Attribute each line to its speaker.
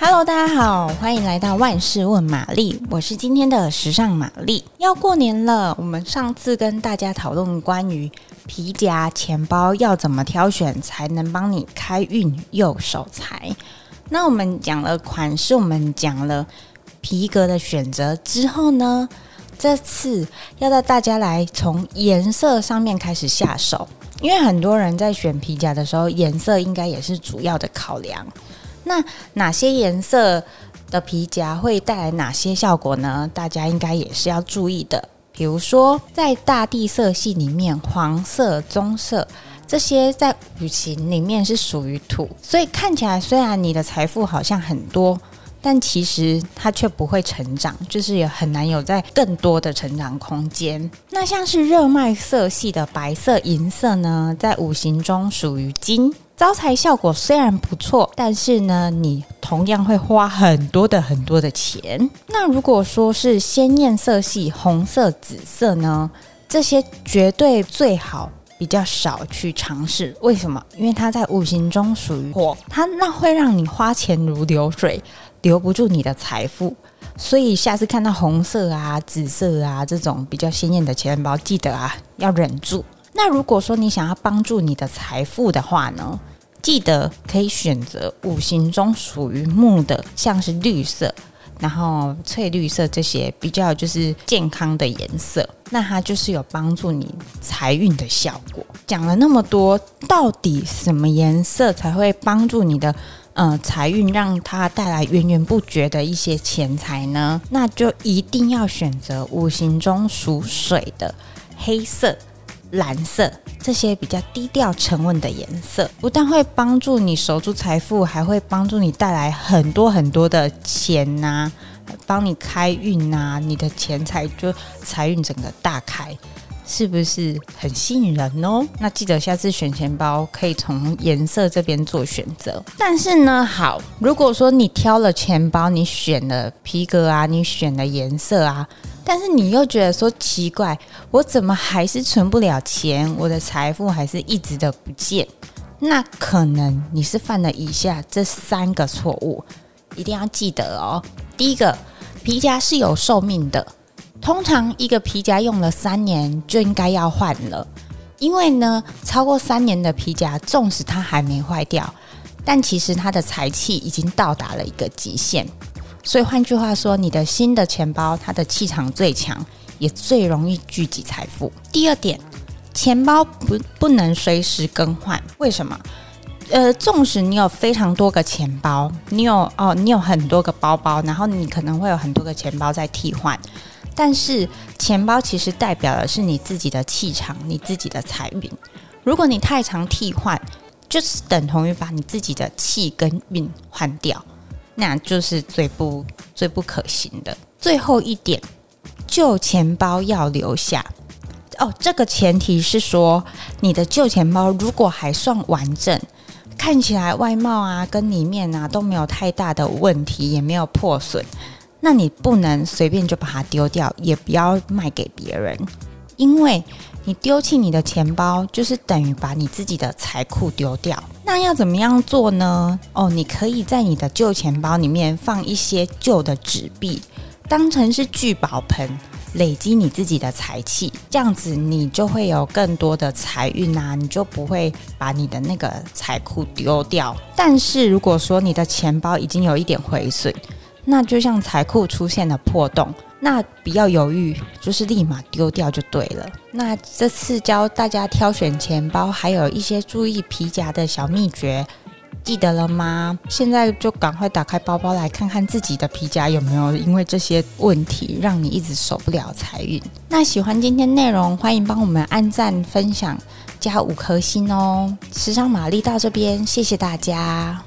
Speaker 1: Hello，大家好，欢迎来到万事问玛丽，我是今天的时尚玛丽。要过年了，我们上次跟大家讨论关于皮夹、钱包要怎么挑选才能帮你开运又守财。那我们讲了款式，我们讲了皮革的选择之后呢，这次要带大家来从颜色上面开始下手，因为很多人在选皮夹的时候，颜色应该也是主要的考量。那哪些颜色的皮夹会带来哪些效果呢？大家应该也是要注意的。比如说，在大地色系里面，黄色、棕色这些在五行里面是属于土，所以看起来虽然你的财富好像很多，但其实它却不会成长，就是也很难有在更多的成长空间。那像是热卖色系的白色、银色呢，在五行中属于金。招财效果虽然不错，但是呢，你同样会花很多的很多的钱。那如果说是鲜艳色系，红色、紫色呢，这些绝对最好比较少去尝试。为什么？因为它在五行中属于火，它那会让你花钱如流水，留不住你的财富。所以下次看到红色啊、紫色啊这种比较鲜艳的钱包，记得啊要忍住。那如果说你想要帮助你的财富的话呢，记得可以选择五行中属于木的，像是绿色，然后翠绿色这些比较就是健康的颜色，那它就是有帮助你财运的效果。讲了那么多，到底什么颜色才会帮助你的呃财运，让它带来源源不绝的一些钱财呢？那就一定要选择五行中属水的黑色。蓝色这些比较低调沉稳的颜色，不但会帮助你守住财富，还会帮助你带来很多很多的钱呐、帮你开运呐、啊，你的钱财就财运整个大开，是不是很吸引人哦？那记得下次选钱包可以从颜色这边做选择。但是呢，好，如果说你挑了钱包，你选了皮革啊，你选了颜色啊。但是你又觉得说奇怪，我怎么还是存不了钱？我的财富还是一直的不见？那可能你是犯了以下这三个错误，一定要记得哦。第一个，皮夹是有寿命的，通常一个皮夹用了三年就应该要换了，因为呢，超过三年的皮夹，纵使它还没坏掉，但其实它的财气已经到达了一个极限。所以换句话说，你的新的钱包，它的气场最强，也最容易聚集财富。第二点，钱包不不能随时更换，为什么？呃，纵使你有非常多个钱包，你有哦，你有很多个包包，然后你可能会有很多个钱包在替换，但是钱包其实代表的是你自己的气场，你自己的财运。如果你太常替换，就是等同于把你自己的气跟运换掉。那就是最不最不可行的。最后一点，旧钱包要留下哦。这个前提是说，你的旧钱包如果还算完整，看起来外貌啊跟里面啊都没有太大的问题，也没有破损，那你不能随便就把它丢掉，也不要卖给别人，因为。你丢弃你的钱包，就是等于把你自己的财库丢掉。那要怎么样做呢？哦，你可以在你的旧钱包里面放一些旧的纸币，当成是聚宝盆，累积你自己的财气。这样子你就会有更多的财运啊，你就不会把你的那个财库丢掉。但是如果说你的钱包已经有一点毁损，那就像财库出现了破洞。那不要犹豫，就是立马丢掉就对了。那这次教大家挑选钱包，还有一些注意皮夹的小秘诀，记得了吗？现在就赶快打开包包来看看自己的皮夹有没有因为这些问题让你一直守不了财运。那喜欢今天内容，欢迎帮我们按赞、分享、加五颗星哦。时尚玛丽到这边，谢谢大家。